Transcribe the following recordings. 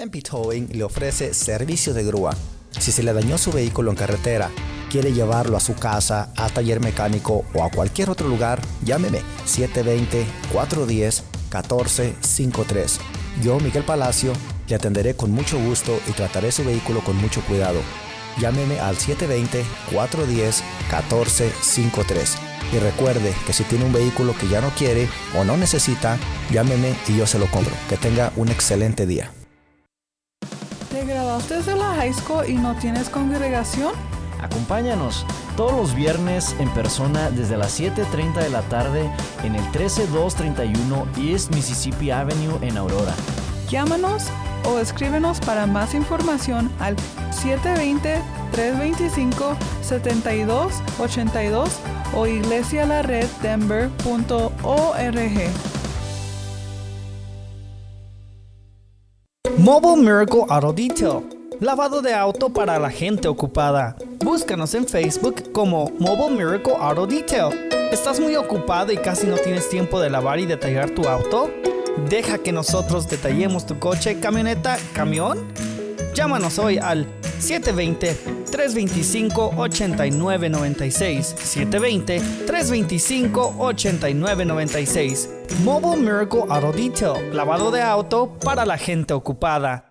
MP Towing le ofrece servicio de grúa. Si se le dañó su vehículo en carretera, quiere llevarlo a su casa, a taller mecánico o a cualquier otro lugar, llámeme 720-410-1453. Yo, Miguel Palacio, le atenderé con mucho gusto y trataré su vehículo con mucho cuidado. Llámeme al 720-410-1453. Y recuerde que si tiene un vehículo que ya no quiere o no necesita, llámeme y yo se lo compro. Que tenga un excelente día. ¿Te graduaste de la high school y no tienes congregación? Acompáñanos todos los viernes en persona desde las 7.30 de la tarde en el 13231 East Mississippi Avenue en Aurora. Llámanos o escríbenos para más información al 720-325-7282 o iglesialareddenver.org. Mobile Miracle Auto Detail. Lavado de auto para la gente ocupada. Búscanos en Facebook como Mobile Miracle Auto Detail. ¿Estás muy ocupado y casi no tienes tiempo de lavar y detallar tu auto? Deja que nosotros detallemos tu coche, camioneta, camión. Llámanos hoy al 720-325-8996. 720-325-8996. Mobile Miracle Auto Detail. Lavado de auto para la gente ocupada.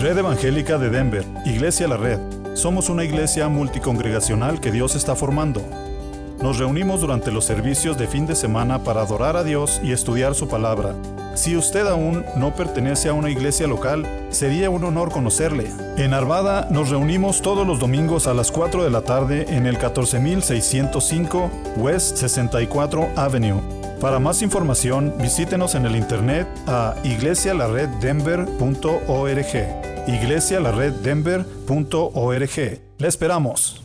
Red Evangélica de Denver, Iglesia La Red. Somos una iglesia multicongregacional que Dios está formando. Nos reunimos durante los servicios de fin de semana para adorar a Dios y estudiar su palabra. Si usted aún no pertenece a una iglesia local, sería un honor conocerle. En Arvada nos reunimos todos los domingos a las 4 de la tarde en el 14605 West 64 Avenue. Para más información, visítenos en el internet a iglesialareddenver.org. iglesialareddenver.org. Le esperamos.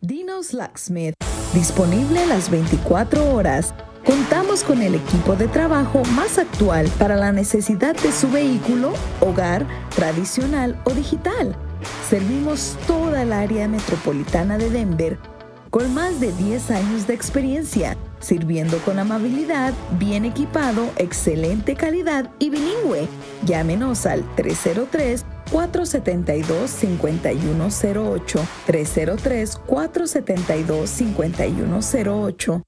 Dinos Locksmith, disponible las 24 horas. Contamos con el equipo de trabajo más actual para la necesidad de su vehículo, hogar, tradicional o digital. Servimos toda el área metropolitana de Denver con más de 10 años de experiencia, sirviendo con amabilidad, bien equipado, excelente calidad y bilingüe. Llámenos al 303 472-5108. 303-472-5108.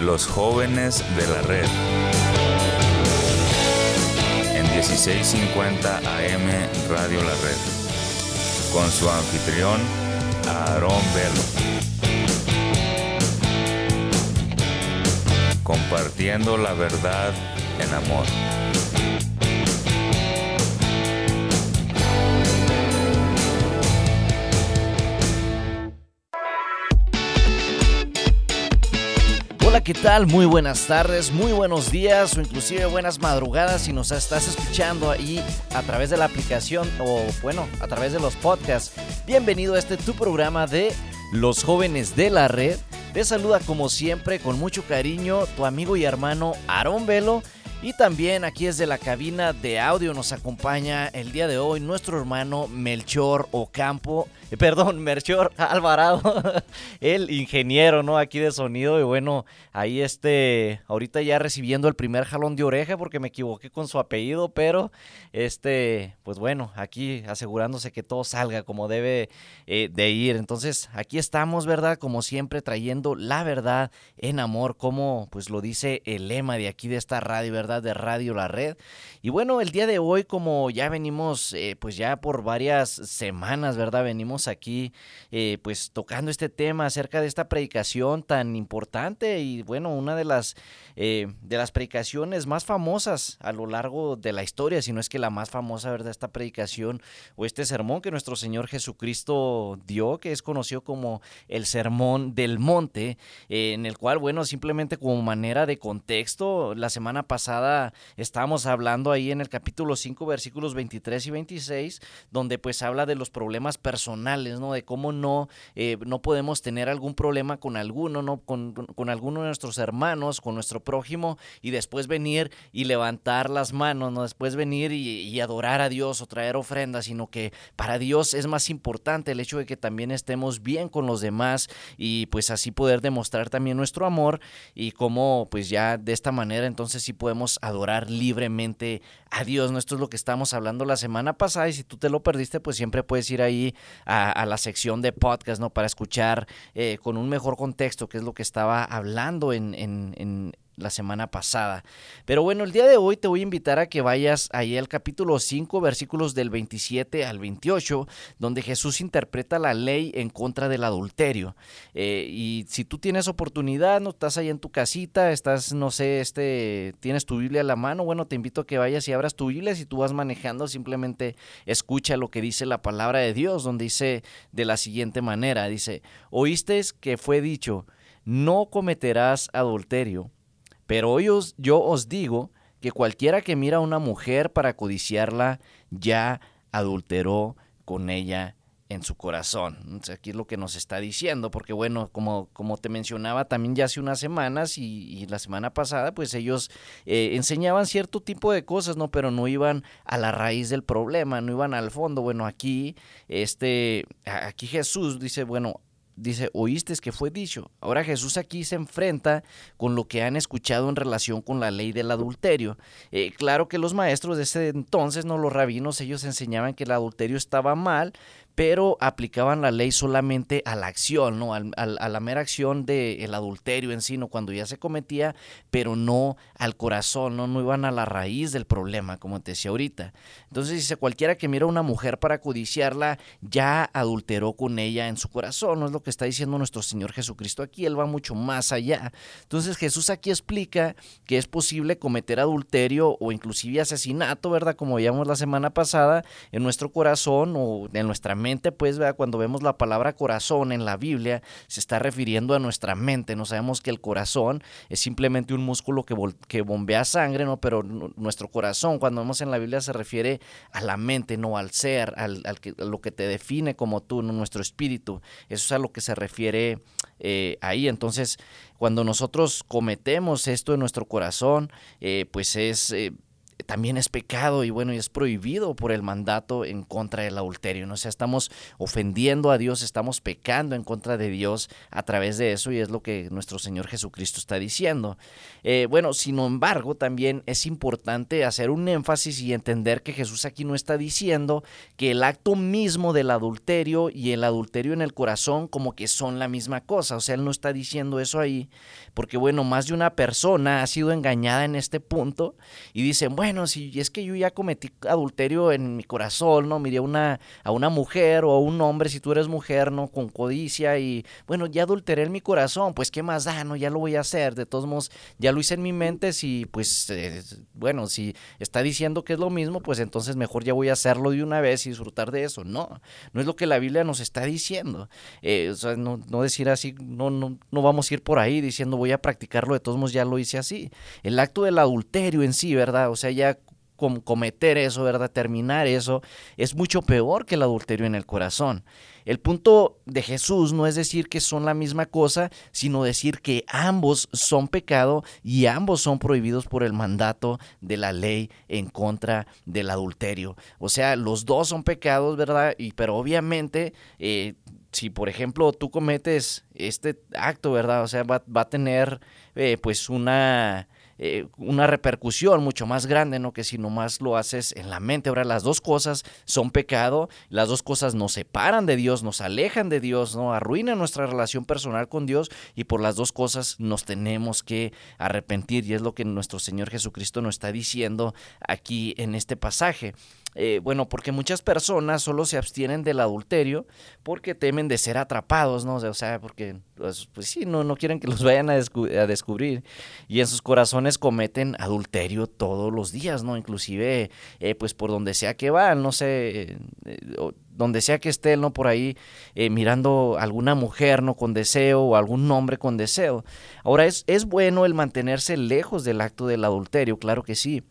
Los jóvenes de la red. En 1650 AM Radio La Red. Con su anfitrión, Aarón Velo. compartiendo la verdad en amor. ¿Qué tal? Muy buenas tardes, muy buenos días o inclusive buenas madrugadas si nos estás escuchando ahí a través de la aplicación o bueno, a través de los podcasts. Bienvenido a este tu programa de Los jóvenes de la red. Te saluda como siempre con mucho cariño tu amigo y hermano Aarón Velo. Y también aquí desde la cabina de audio nos acompaña el día de hoy nuestro hermano Melchor Ocampo, eh, perdón, Melchor Alvarado, el ingeniero, ¿no? Aquí de sonido y bueno, ahí este, ahorita ya recibiendo el primer jalón de oreja porque me equivoqué con su apellido, pero este, pues bueno, aquí asegurándose que todo salga como debe eh, de ir. Entonces, aquí estamos, ¿verdad? Como siempre trayendo la verdad en amor, como pues lo dice el lema de aquí de esta radio, ¿verdad? De Radio La Red. Y bueno, el día de hoy, como ya venimos, eh, pues ya por varias semanas, ¿verdad? Venimos aquí, eh, pues tocando este tema acerca de esta predicación tan importante y bueno, una de las, de las predicaciones más famosas a lo largo de la historia, si no es que la más famosa, ¿verdad? Esta predicación o este sermón que nuestro Señor Jesucristo dio, que es conocido como el Sermón del Monte, en el cual, bueno, simplemente como manera de contexto, la semana pasada estábamos hablando ahí en el capítulo 5, versículos 23 y 26, donde pues habla de los problemas personales, ¿no? De cómo no, eh, no podemos tener algún problema con alguno, ¿no? Con, con, alguno de nuestros hermanos, con nuestro prójimo, y después venir y levantar las manos, ¿no? Después venir y, y adorar a Dios o traer ofrendas, sino que para Dios es más importante el hecho de que también estemos bien con los demás y pues así poder demostrar también nuestro amor y cómo pues ya de esta manera entonces sí podemos adorar libremente a Dios. ¿no? Esto es lo que estamos hablando la semana pasada y si tú te lo perdiste pues siempre puedes ir ahí a, la sección de podcast ¿no? para escuchar eh, con un mejor contexto qué es lo que estaba hablando en, en la semana pasada. Pero bueno, el día de hoy te voy a invitar a que vayas ahí al capítulo 5, versículos del 27 al 28, donde Jesús interpreta la ley en contra del adulterio. Eh, y si tú tienes oportunidad, no estás ahí en tu casita, estás, no sé, este, tienes tu Biblia a la mano, bueno, te invito a que vayas y abras tu Biblia. Si tú vas manejando, simplemente escucha lo que dice la palabra de Dios, donde dice de la siguiente manera, dice, oíste que fue dicho, no cometerás adulterio pero hoy yo os digo que cualquiera que mira a una mujer para codiciarla ya adulteró con ella en su corazón. aquí es lo que nos está diciendo, porque bueno, como, como te mencionaba también ya hace unas semanas y, la semana pasada, pues ellos eh, enseñaban cierto tipo de cosas, ¿no? Pero no iban a la raíz del problema, no iban al fondo. Bueno, aquí, este, aquí Jesús dice, bueno, dice, oíste que fue dicho. Ahora Jesús aquí se enfrenta con lo que han escuchado en relación con la ley del adulterio. Eh, claro que los maestros de ese entonces, no los rabinos, ellos enseñaban que el adulterio estaba mal, pero aplicaban la ley solamente a la acción, ¿no? a la mera acción del adulterio en sí, ¿no? cuando ya se cometía, pero no al corazón, ¿no? no iban a la raíz del problema, como te decía ahorita. Entonces dice, cualquiera que mira a una mujer para codiciarla, ya adulteró con ella en su corazón, no es lo que está diciendo nuestro Señor Jesucristo aquí, Él va mucho más allá. Entonces Jesús aquí explica que es posible cometer adulterio o inclusive asesinato, ¿verdad? Como veíamos la semana pasada, en nuestro corazón o en nuestra mente, pues, cuando vemos la palabra corazón en la Biblia, se está refiriendo a nuestra mente. No sabemos que el corazón es simplemente un músculo que, que bombea sangre, ¿no? Pero nuestro corazón, cuando vemos en la Biblia, se refiere a la mente, no al ser, al, que, a lo que te define como tú, nuestro espíritu. Eso es a lo que se refiere eh, ahí. Entonces, cuando nosotros cometemos esto en nuestro corazón, eh, pues es... Eh, también es pecado y bueno, y es prohibido por el mandato en contra del adulterio. ¿no? O sea, estamos ofendiendo a Dios, estamos pecando en contra de Dios a través de eso y es lo que nuestro Señor Jesucristo está diciendo. Eh, bueno, sin embargo, también es importante hacer un énfasis y entender que Jesús aquí no está diciendo que el acto mismo del adulterio y el adulterio en el corazón como que son la misma cosa. O sea, Él no está diciendo eso ahí porque bueno, más de una persona ha sido engañada en este punto y dicen, bueno, bueno, si es que yo ya cometí adulterio en mi corazón, ¿no? Miré una, a una mujer o a un hombre, si tú eres mujer, ¿no? Con codicia y, bueno, ya adulteré en mi corazón, pues qué más da, ¿no? Ya lo voy a hacer, de todos modos, ya lo hice en mi mente, si, pues, eh, bueno, si está diciendo que es lo mismo, pues entonces mejor ya voy a hacerlo de una vez y disfrutar de eso. No, no es lo que la Biblia nos está diciendo. Eh, no, no decir así, no, no, no vamos a ir por ahí diciendo voy a practicarlo, de todos modos ya lo hice así. El acto del adulterio en sí, ¿verdad? O sea, ya cometer eso, ¿verdad? Terminar eso, es mucho peor que el adulterio en el corazón. El punto de Jesús no es decir que son la misma cosa, sino decir que ambos son pecado y ambos son prohibidos por el mandato de la ley en contra del adulterio. O sea, los dos son pecados, ¿verdad? Y, pero obviamente, eh, si por ejemplo tú cometes este acto, ¿verdad? O sea, va, a tener eh, pues una eh, una repercusión mucho más grande, ¿no? Que si nomás lo haces en la mente. Ahora, las dos cosas son pecado, las dos cosas nos separan de Dios, nos alejan de Dios, ¿no? Arruinan nuestra relación personal con Dios y por las dos cosas nos tenemos que arrepentir y es lo que nuestro Señor Jesucristo nos está diciendo aquí en este pasaje. Eh, bueno, porque muchas personas solo se abstienen del adulterio porque temen de ser atrapados, ¿no? O sea, porque, pues, pues sí, no, no quieren que los vayan a, descubrir. Y en sus corazones cometen adulterio todos los días, ¿no? Inclusive, eh, pues por donde sea que van, no sé, eh, donde sea que estén, ¿no? Por ahí mirando alguna mujer, ¿no? Con deseo o algún hombre con deseo. Ahora, es, es bueno el mantenerse lejos del acto del adulterio, claro que sí.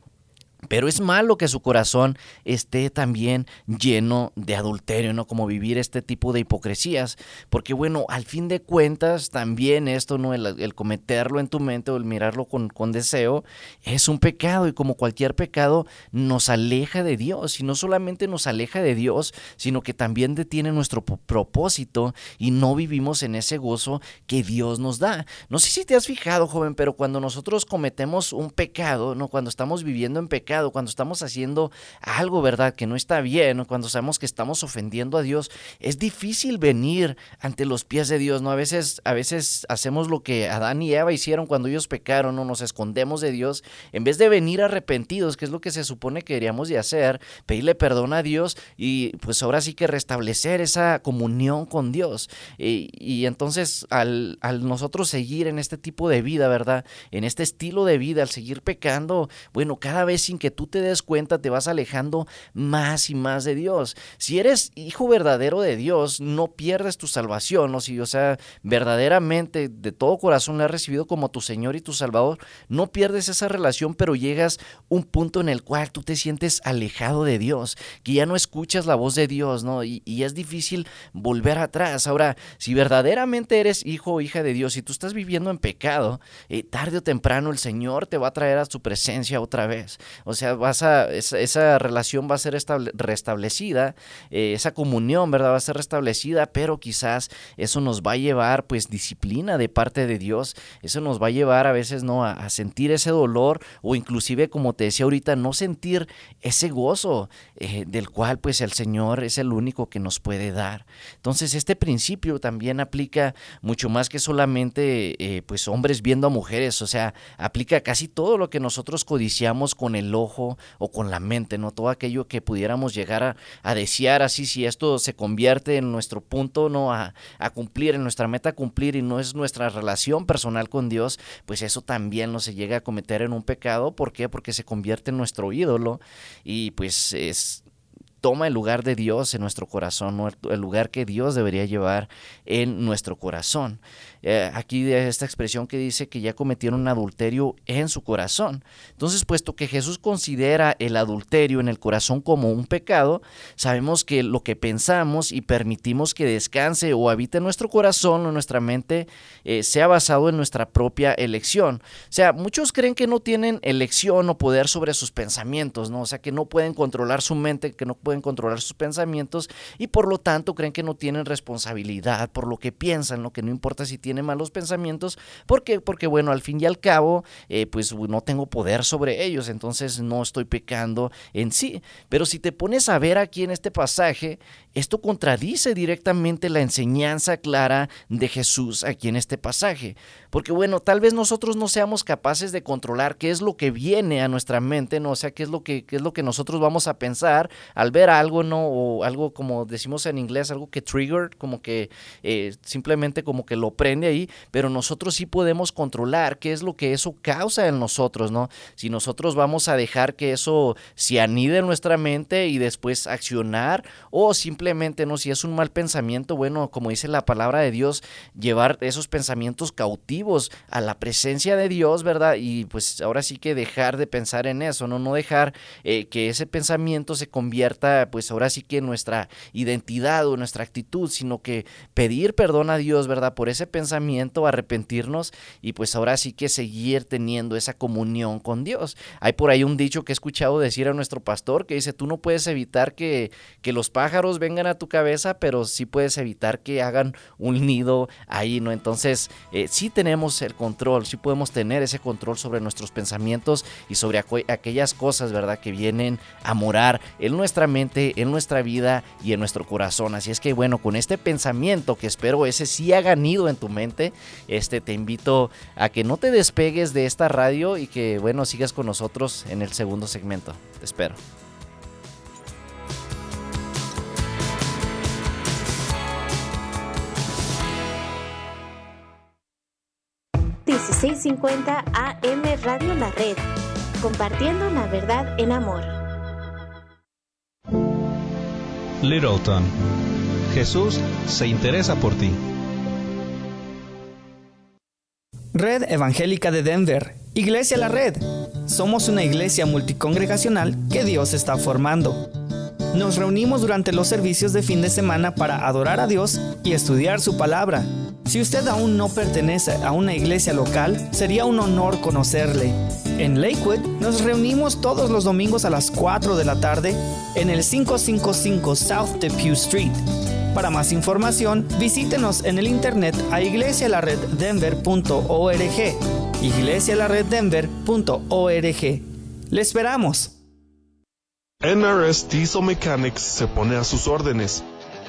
Pero es malo que su corazón esté también lleno de adulterio, ¿no? Como vivir este tipo de hipocresías. Porque bueno, al fin de cuentas, también esto, ¿no? El, cometerlo en tu mente o el mirarlo con, con, deseo, es un pecado. Y como cualquier pecado, nos aleja de Dios. Y no solamente nos aleja de Dios, sino que también detiene nuestro propósito y no vivimos en ese gozo que Dios nos da. No sé si te has fijado, joven, pero cuando nosotros cometemos un pecado, ¿no? Cuando estamos viviendo en pecado, cuando estamos haciendo algo, ¿verdad? Que no está bien, cuando sabemos que estamos ofendiendo a Dios, es difícil venir ante los pies de Dios, ¿no? A veces, a veces hacemos lo que Adán y Eva hicieron cuando ellos pecaron, ¿no? Nos escondemos de Dios, en vez de venir arrepentidos, que es lo que se supone que deberíamos de hacer, pedirle perdón a Dios y pues ahora sí que restablecer esa comunión con Dios. Y, y entonces al, al nosotros seguir en este tipo de vida, ¿verdad? En este estilo de vida, al seguir pecando, bueno, cada vez que tú te des cuenta te vas alejando más y más de Dios. Si eres hijo verdadero de Dios, no pierdes tu salvación, ¿no? Si, o sea, verdaderamente de todo corazón le has recibido como tu Señor y tu Salvador, no pierdes esa relación, pero llegas un punto en el cual tú te sientes alejado de Dios, que ya no escuchas la voz de Dios, ¿no? Y, es difícil volver atrás. Ahora, si verdaderamente eres hijo o hija de Dios y tú estás viviendo en pecado, eh, tarde o temprano el Señor te va a traer a su presencia otra vez. O sea, vas a, esa, relación va a ser restablecida, eh, esa comunión, ¿verdad? Va a ser restablecida, pero quizás eso nos va a llevar, pues, disciplina de parte de Dios. Eso nos va a llevar a veces, ¿no? A, sentir ese dolor o inclusive, como te decía ahorita, no sentir ese gozo eh, del cual, pues, el Señor es el único que nos puede dar. Entonces, este principio también aplica mucho más que solamente, eh, pues, hombres viendo a mujeres. O sea, aplica casi todo lo que nosotros codiciamos con el ojo o con la mente, ¿no? Todo aquello que pudiéramos llegar a, desear así, si esto se convierte en nuestro punto, ¿no? A, a, cumplir, en nuestra meta a cumplir y no es nuestra relación personal con Dios, pues eso también no se llega a cometer en un pecado. ¿Por qué? Porque se convierte en nuestro ídolo y pues es toma el lugar de Dios en nuestro corazón, el lugar que Dios debería llevar en nuestro corazón. Eh, aquí esta expresión que dice que ya cometieron un adulterio en su corazón. Entonces, puesto que Jesús considera el adulterio en el corazón como un pecado, sabemos que lo que pensamos y permitimos que descanse o habite en nuestro corazón o en nuestra mente eh, sea basado en nuestra propia elección. O sea, muchos creen que no tienen elección o poder sobre sus pensamientos, ¿no? O sea, que no pueden controlar su mente, que no pueden controlar sus pensamientos y por lo tanto creen que no tienen responsabilidad por lo que piensan, ¿no? Que no importa si tienen tiene malos pensamientos. ¿Por qué? Porque bueno, al fin y al cabo, eh, pues no tengo poder sobre ellos, entonces no estoy pecando en sí. Pero si te pones a ver aquí en este pasaje, esto contradice directamente la enseñanza clara de Jesús aquí en este pasaje. Porque bueno, tal vez nosotros no seamos capaces de controlar qué es lo que viene a nuestra mente, ¿no? O sea, qué es lo que, qué es lo que nosotros vamos a pensar al ver algo, ¿no? O algo como decimos en inglés, algo que trigger, como que eh, simplemente como que lo prende ahí, pero nosotros sí podemos controlar qué es lo que eso causa en nosotros, ¿no? Si nosotros vamos a dejar que eso se anide en nuestra mente y después accionar, o simplemente, ¿no? Si es un mal pensamiento, bueno, como dice la palabra de Dios, llevar esos pensamientos cautivos a la presencia de Dios, ¿verdad? Y pues ahora sí que dejar de pensar en eso, no, no dejar eh, que ese pensamiento se convierta Pues ahora sí que nuestra identidad o nuestra actitud, sino que pedir perdón a Dios, ¿verdad? Por ese pensamiento, arrepentirnos y pues ahora sí que seguir teniendo esa comunión con Dios. Hay por ahí un dicho que he escuchado decir a nuestro pastor que dice, tú no puedes evitar que, que los pájaros vengan a tu cabeza, pero sí puedes evitar que hagan un nido ahí, ¿no? Entonces, eh, sí tenemos el control, sí podemos tener ese control sobre nuestros pensamientos y sobre aquellas cosas, ¿verdad? Que vienen a morar en nuestra mente, en nuestra vida y en nuestro corazón. Así es que bueno, con este pensamiento que espero ese sí haga nido en tu mente, este te invito a que no te despegues de esta radio y que bueno, sigas con nosotros en el segundo segmento. Te espero. ...1650 AM Radio La Red... ...compartiendo la verdad en amor... Littleton. Jesús se interesa por ti. Red Evangélica de Denver. Iglesia La Red. Somos una iglesia multicongregacional que Dios está formando. Nos reunimos durante los servicios de fin de semana para adorar a Dios y estudiar su palabra. Si usted aún no pertenece a una iglesia local, sería un honor conocerle. En Lakewood nos reunimos todos los domingos a las 4 de la tarde en el 555 South Depew Street. Para más información, visítenos en el internet a iglesialareddenver.org. iglesialareddenver.org. Le esperamos. NRS Diesel Mechanics se pone a sus órdenes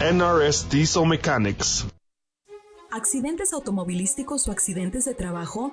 NRS Diesel Mechanics. ¿Accidentes automovilísticos o accidentes de trabajo?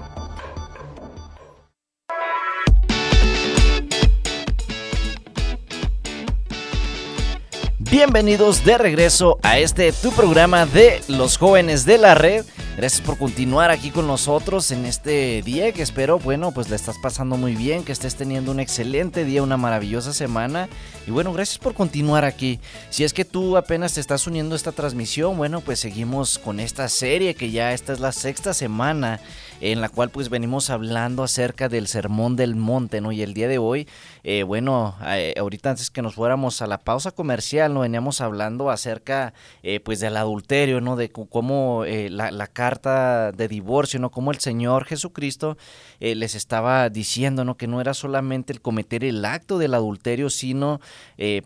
Bienvenidos de regreso a este tu programa de los jóvenes de la red. Gracias por continuar aquí con nosotros en este día que espero, bueno, pues le estás pasando muy bien, que estés teniendo un excelente día, una maravillosa semana. Y bueno, gracias por continuar aquí. Si es que tú apenas te estás uniendo a esta transmisión, bueno, pues seguimos con esta serie que ya esta es la sexta semana en la cual pues venimos hablando acerca del sermón del monte, ¿no? Y el día de hoy, eh, bueno, eh, ahorita antes que nos fuéramos a la pausa comercial, ¿no? Veníamos hablando acerca eh, pues del adulterio, ¿no? De cómo la, carta de divorcio, ¿no? Cómo el Señor Jesucristo les estaba diciendo, ¿no? Que no era solamente el cometer el acto del adulterio, sino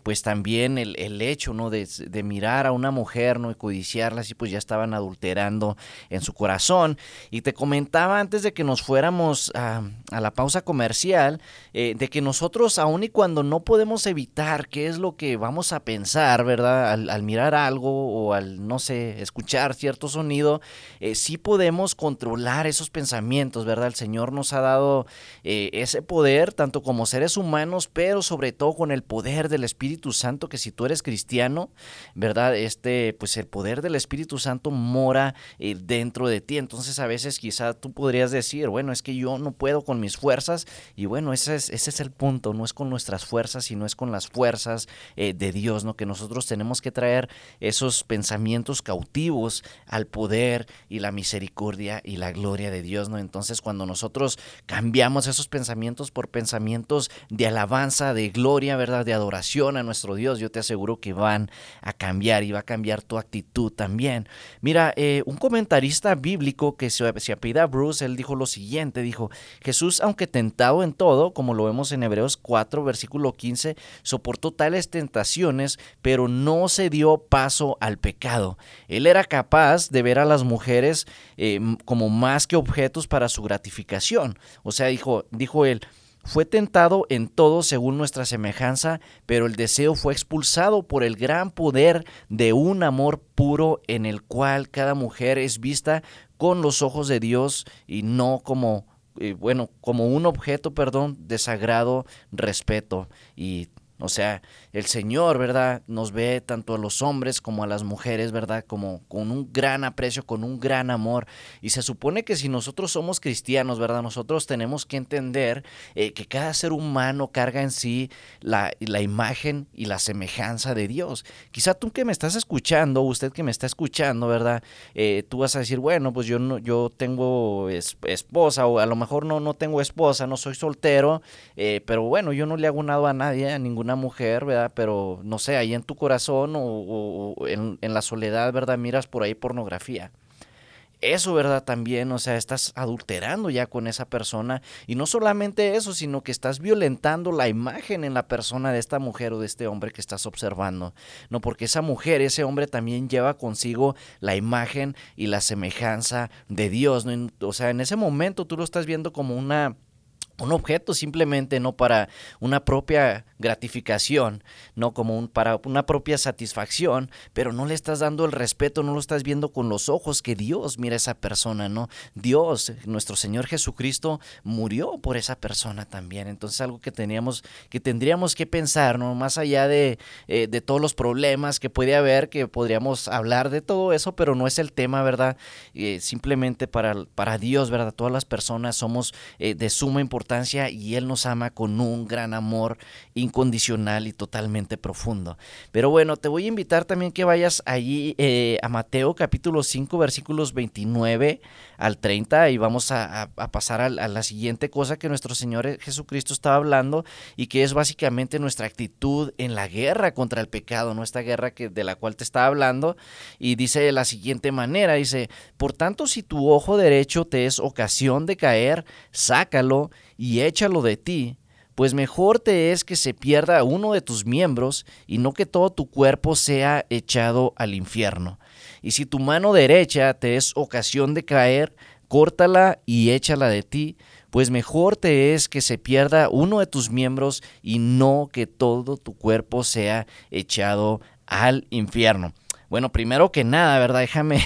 pues también el, hecho, ¿no? De, mirar a una mujer, ¿no? Y codiciarla, así pues ya estaban adulterando en su corazón. Y te comentaba antes de que nos fuéramos a, la pausa comercial, eh, de que nosotros, aun y cuando no podemos evitar qué es lo que vamos a pensar, ¿verdad? Al, mirar algo o al, no sé, escuchar cierto sonido, eh, sí podemos controlar esos pensamientos, ¿verdad? El Señor nos ha dado eh, ese poder, tanto como seres humanos, pero sobre todo con el poder del Espíritu Santo, que si tú eres cristiano, ¿verdad? Este, pues el poder del Espíritu Santo mora dentro de ti. Entonces a veces quizá tú podrías decir, bueno, es que yo no puedo con mis fuerzas y bueno, ese es, ese es el punto, no es con nuestras fuerzas, sino es con las fuerzas eh, de Dios, ¿no? Que nosotros tenemos que traer esos pensamientos cautivos al poder y la misericordia y la gloria de Dios, ¿no? Entonces cuando nosotros cambiamos esos pensamientos por pensamientos de alabanza, de gloria, ¿verdad? De adoración a nuestro Dios, yo te aseguro que van a cambiar y va a cambiar tu actitud también. Mira, eh, un comentarista bíblico que se, se apida Bruce, él dijo lo siguiente, dijo, Jesús, aunque tentado en todo, como lo vemos en Hebreos 4, versículo 15, soportó tales tentaciones, pero no se dio paso al pecado. Él era capaz de ver a las mujeres eh, como más que objetos para su gratificación. O sea, dijo, dijo él, fue tentado en todo según nuestra semejanza, pero el deseo fue expulsado por el gran poder de un amor puro en el cual cada mujer es vista con los ojos de Dios y no como, eh, bueno, como un objeto, perdón, de sagrado respeto. Y o sea, el Señor, ¿verdad? Nos ve tanto a los hombres como a las mujeres, ¿verdad? Como con un gran aprecio, con un gran amor. Y se supone que si nosotros somos cristianos, ¿verdad? Nosotros tenemos que entender eh, que cada ser humano carga en sí la, la, imagen y la semejanza de Dios. Quizá tú que me estás escuchando, usted que me está escuchando, ¿verdad? Eh, tú vas a decir, bueno, pues yo, no, yo tengo esposa o a lo mejor no, no tengo esposa, no soy soltero, eh, pero bueno, yo no le hago nada a nadie, a ningún una mujer, ¿verdad? Pero no sé, ahí en tu corazón o, en, en, la soledad, ¿verdad? Miras por ahí pornografía. Eso, ¿verdad? También, o sea, estás adulterando ya con esa persona. Y no solamente eso, sino que estás violentando la imagen en la persona de esta mujer o de este hombre que estás observando. No, porque esa mujer, ese hombre también lleva consigo la imagen y la semejanza de Dios. ¿no? O sea, en ese momento tú lo estás viendo como una un objeto simplemente no para una propia gratificación, no como un, para una propia satisfacción, pero no le estás dando el respeto, no lo estás viendo con los ojos que Dios mira a esa persona, ¿no? Dios, nuestro Señor Jesucristo, murió por esa persona también. Entonces algo que teníamos, que tendríamos que pensar, ¿no? Más allá de, eh, de todos los problemas que puede haber, que podríamos hablar de todo eso, pero no es el tema, ¿verdad? Eh, simplemente para, para Dios, ¿verdad? Todas las personas somos eh, de suma importancia y Él nos ama con un gran amor incondicional y totalmente profundo. Pero bueno, te voy a invitar también que vayas allí eh, a Mateo capítulo 5 versículos 29 al 30 y vamos a, pasar a, la siguiente cosa que nuestro Señor Jesucristo estaba hablando y que es básicamente nuestra actitud en la guerra contra el pecado, nuestra guerra que, de la cual te estaba hablando y dice de la siguiente manera, dice, por tanto si tu ojo derecho te es ocasión de caer, sácalo y échalo de ti, pues mejor te es que se pierda uno de tus miembros y no que todo tu cuerpo sea echado al infierno. Y si tu mano derecha te es ocasión de caer, córtala y échala de ti, pues mejor te es que se pierda uno de tus miembros y no que todo tu cuerpo sea echado al infierno. Bueno, primero que nada, ¿verdad? Déjame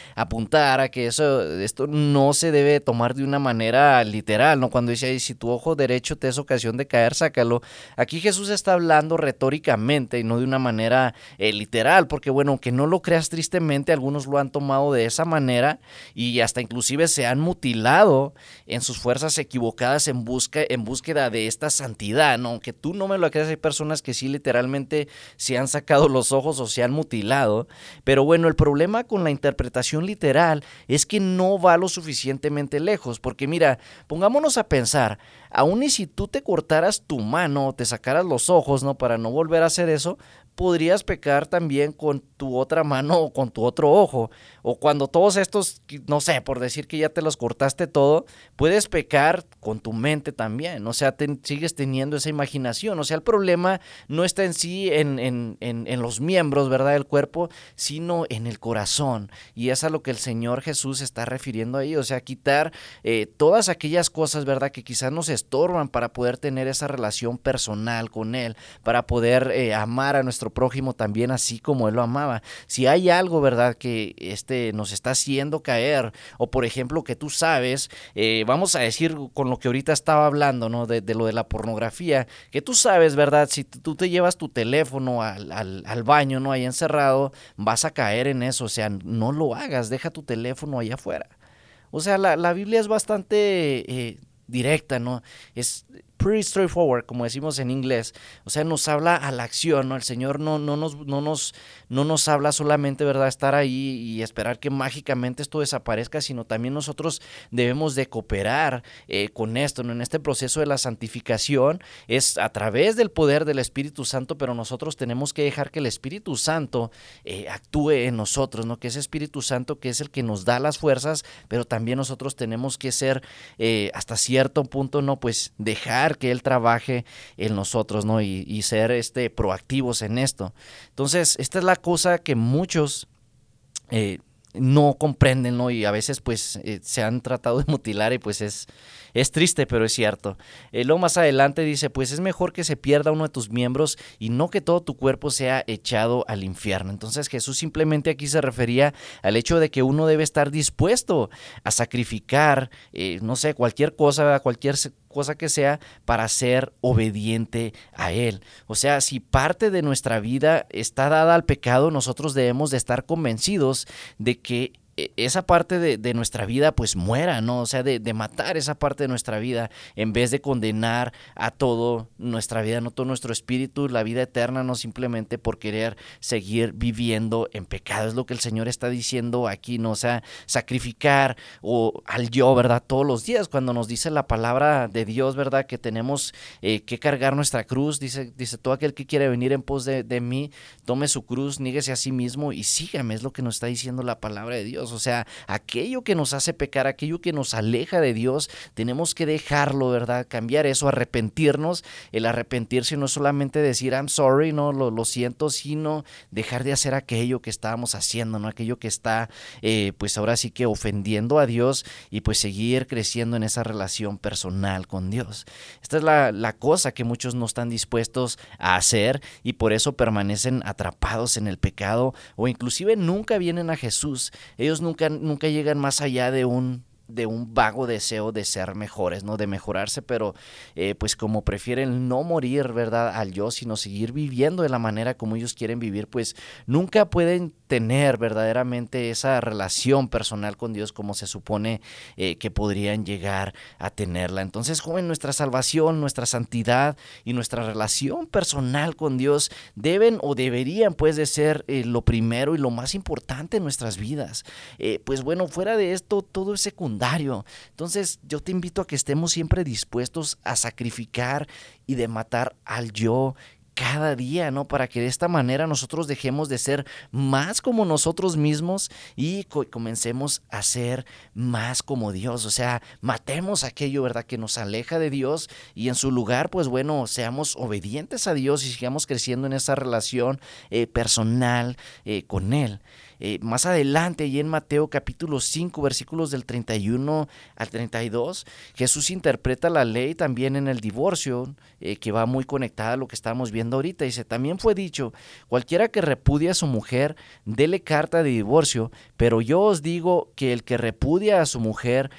apuntar a que eso, esto no se debe tomar de una manera literal, ¿no? Cuando dice, si tu ojo derecho te es ocasión de caer, sácalo. Aquí Jesús está hablando retóricamente y no de una manera eh, literal, porque bueno, aunque no lo creas tristemente, algunos lo han tomado de esa manera y hasta inclusive se han mutilado en sus fuerzas equivocadas en, busca, en búsqueda de esta santidad, ¿no? Aunque tú no me lo creas, hay personas que sí literalmente se han sacado los ojos o se han mutilado pero bueno, el problema con la interpretación literal es que no va lo suficientemente lejos, porque mira, pongámonos a pensar, aun y si tú te cortaras tu mano te sacaras los ojos, ¿no? Para no volver a hacer eso, podrías pecar también con tu otra mano o con tu otro ojo. O cuando todos estos, no sé, por decir que ya te los cortaste todo, puedes pecar con tu mente también. O sea, sigues teniendo esa imaginación. O sea, el problema no está en sí en, en, en, los miembros, ¿verdad? Del cuerpo, sino en el corazón. Y es a lo que el Señor Jesús está refiriendo ahí. O sea, quitar eh, todas aquellas cosas, ¿verdad? Que quizás nos estorban para poder tener esa relación personal con Él, para poder eh, amar a nuestro prójimo también así como Él lo amaba. Si hay algo, ¿verdad? Que este nos está haciendo caer, o por ejemplo que tú sabes, eh, vamos a decir con lo que ahorita estaba hablando, ¿no? De, lo de la pornografía, que tú sabes, ¿verdad? Si tú te llevas tu teléfono al, al, baño, ¿no? Ahí encerrado, vas a caer en eso, o sea, no lo hagas, deja tu teléfono ahí afuera. O sea, la, la Biblia es bastante eh, directa, ¿no? Es pretty straightforward, como decimos en inglés. O sea, nos habla a la acción, ¿no? El Señor no, no, nos, no, nos, no nos habla solamente, ¿verdad?, estar ahí y esperar que mágicamente esto desaparezca, sino también nosotros debemos de cooperar eh, con esto, ¿no? En este proceso de la santificación es a través del poder del Espíritu Santo, pero nosotros tenemos que dejar que el Espíritu Santo eh, actúe en nosotros, ¿no? Que ese Espíritu Santo que es el que nos da las fuerzas, pero también nosotros tenemos que ser eh, hasta cierto punto, ¿no? Pues dejar que Él trabaje en nosotros, ¿no? Y, ser este, proactivos en esto. Entonces, esta es la cosa que muchos eh, no comprenden, ¿no? Y a veces, pues, eh, se han tratado de mutilar y pues es, es triste, pero es cierto. Eh, luego más adelante dice, pues es mejor que se pierda uno de tus miembros y no que todo tu cuerpo sea echado al infierno. Entonces Jesús simplemente aquí se refería al hecho de que uno debe estar dispuesto a sacrificar, eh, no sé, cualquier cosa, cualquier cosa que sea para ser obediente a Él. O sea, si parte de nuestra vida está dada al pecado, nosotros debemos de estar convencidos de que esa parte de, nuestra vida pues muera, ¿no? O sea, de, matar esa parte de nuestra vida en vez de condenar a todo nuestra vida, no todo nuestro espíritu, la vida eterna, no simplemente por querer seguir viviendo en pecado. Es lo que el Señor está diciendo aquí, ¿no? O sea, sacrificar o al yo, ¿verdad? Todos los días cuando nos dice la palabra de Dios, ¿verdad? Que tenemos eh, que cargar nuestra cruz, dice, dice, todo aquel que quiere venir en pos de, de mí, tome su cruz, níguese a sí mismo y sígame, es lo que nos está diciendo la palabra de Dios. O sea, aquello que nos hace pecar, aquello que nos aleja de Dios, tenemos que dejarlo, ¿verdad? Cambiar eso, arrepentirnos. El arrepentirse no es solamente decir I'm sorry, no, lo, siento, sino dejar de hacer aquello que estábamos haciendo, ¿no? Aquello que está, eh, pues ahora sí que ofendiendo a Dios y pues seguir creciendo en esa relación personal con Dios. Esta es la, la cosa que muchos no están dispuestos a hacer y por eso permanecen atrapados en el pecado o inclusive nunca vienen a Jesús. Ellos nunca, nunca llegan más allá de un de un vago deseo de ser mejores, ¿no? De mejorarse, pero eh, pues como prefieren no morir, ¿verdad? Al yo, sino seguir viviendo de la manera como ellos quieren vivir, pues nunca pueden tener verdaderamente esa relación personal con Dios como se supone eh, que podrían llegar a tenerla. Entonces, joven, nuestra salvación, nuestra santidad y nuestra relación personal con Dios deben o deberían pues de ser eh, lo primero y lo más importante en nuestras vidas. pues bueno, fuera de esto, todo es secundario entonces yo te invito a que estemos siempre dispuestos a sacrificar y de matar al yo cada día, ¿no? Para que de esta manera nosotros dejemos de ser más como nosotros mismos y comencemos a ser más como Dios. O sea, matemos aquello, ¿verdad? Que nos aleja de Dios y en su lugar, pues bueno, seamos obedientes a Dios y sigamos creciendo en esa relación eh, personal eh, con Él. Eh, más adelante, y en Mateo capítulo 5, versículos del 31 al 32, Jesús interpreta la ley también en el divorcio, eh, que va muy conectada a lo que estamos viendo ahorita. Dice, también fue dicho, cualquiera que repudia a su mujer, dele carta de divorcio, pero yo os digo que el que repudia a su mujer,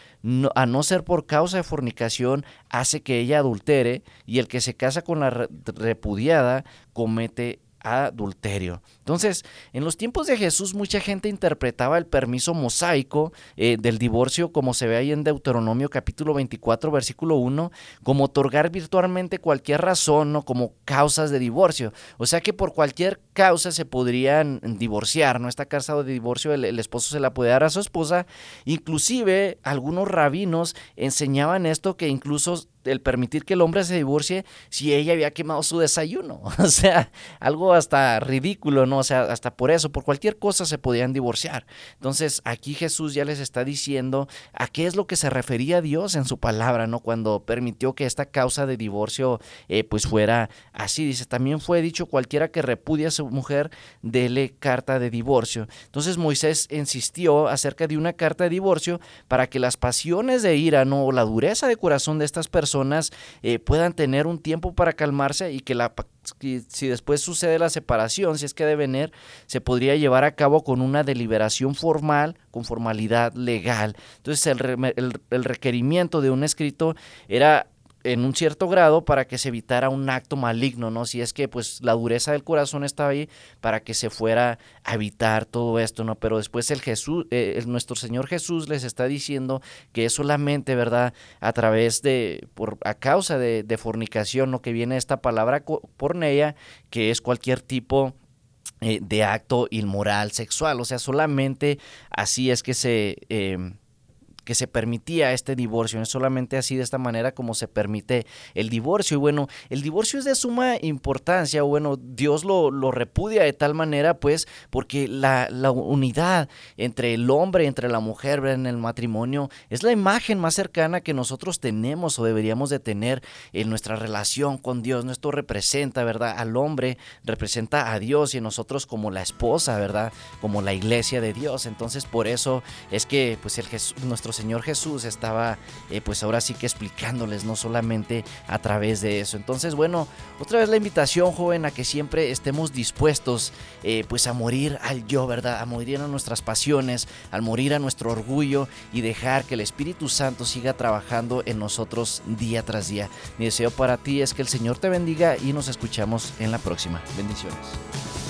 a no ser por causa de fornicación, hace que ella adultere, y el que se casa con la repudiada comete adulterio. Entonces, en los tiempos de Jesús mucha gente interpretaba el permiso mosaico eh, del divorcio, como se ve ahí en Deuteronomio capítulo 24, versículo 1, como otorgar virtualmente cualquier razón o como causas de divorcio. O sea que por cualquier causa se podrían divorciar, ¿no? Esta causa de divorcio el, el esposo se la puede dar a su esposa. Inclusive algunos rabinos enseñaban esto que incluso el permitir que el hombre se divorcie si ella había quemado su desayuno. O sea, algo hasta ridículo, ¿no? O sea, hasta por eso, por cualquier cosa se podían divorciar. Entonces, aquí Jesús ya les está diciendo a qué es lo que se refería Dios en su palabra, ¿no? Cuando permitió que esta causa de divorcio eh, pues fuera así. Dice, también fue dicho cualquiera que repudia a su mujer, dele carta de divorcio. Entonces Moisés insistió acerca de una carta de divorcio para que las pasiones de ira, ¿no? O la dureza de corazón de estas personas eh, puedan tener un tiempo para calmarse y que la si después sucede la separación, si es que debe venir, se podría llevar a cabo con una deliberación formal, con formalidad legal. Entonces el requerimiento de un escrito era en un cierto grado para que se evitara un acto maligno, ¿no? Si es que pues la dureza del corazón estaba ahí para que se fuera a evitar todo esto, ¿no? Pero después el Jesús, eh, nuestro Señor Jesús les está diciendo que es solamente, ¿verdad? A través de, por, a causa de, fornicación, ¿no? Que viene esta palabra porneia, que es cualquier tipo eh, de acto inmoral sexual, o sea, solamente así es que se... Eh, que se permitía este divorcio. Es solamente así de esta manera como se permite el divorcio. Y bueno, el divorcio es de suma importancia. Bueno, Dios lo, lo repudia de tal manera, pues, porque la, la, unidad entre el hombre entre la mujer en el matrimonio es la imagen más cercana que nosotros tenemos o deberíamos de tener en nuestra relación con Dios. Esto representa, ¿verdad? Al hombre, representa a Dios y nosotros como la esposa, ¿verdad? Como la iglesia de Dios. Entonces, por eso es que, pues, el Jesús, nuestro Señor Jesús estaba eh, pues ahora sí que explicándoles, no solamente a través de eso. Entonces, bueno, otra vez la invitación, joven, a que siempre estemos dispuestos eh, pues a morir al yo, ¿verdad? A morir a nuestras pasiones, al morir a nuestro orgullo y dejar que el Espíritu Santo siga trabajando en nosotros día tras día. Mi deseo para ti es que el Señor te bendiga y nos escuchamos en la próxima. Bendiciones.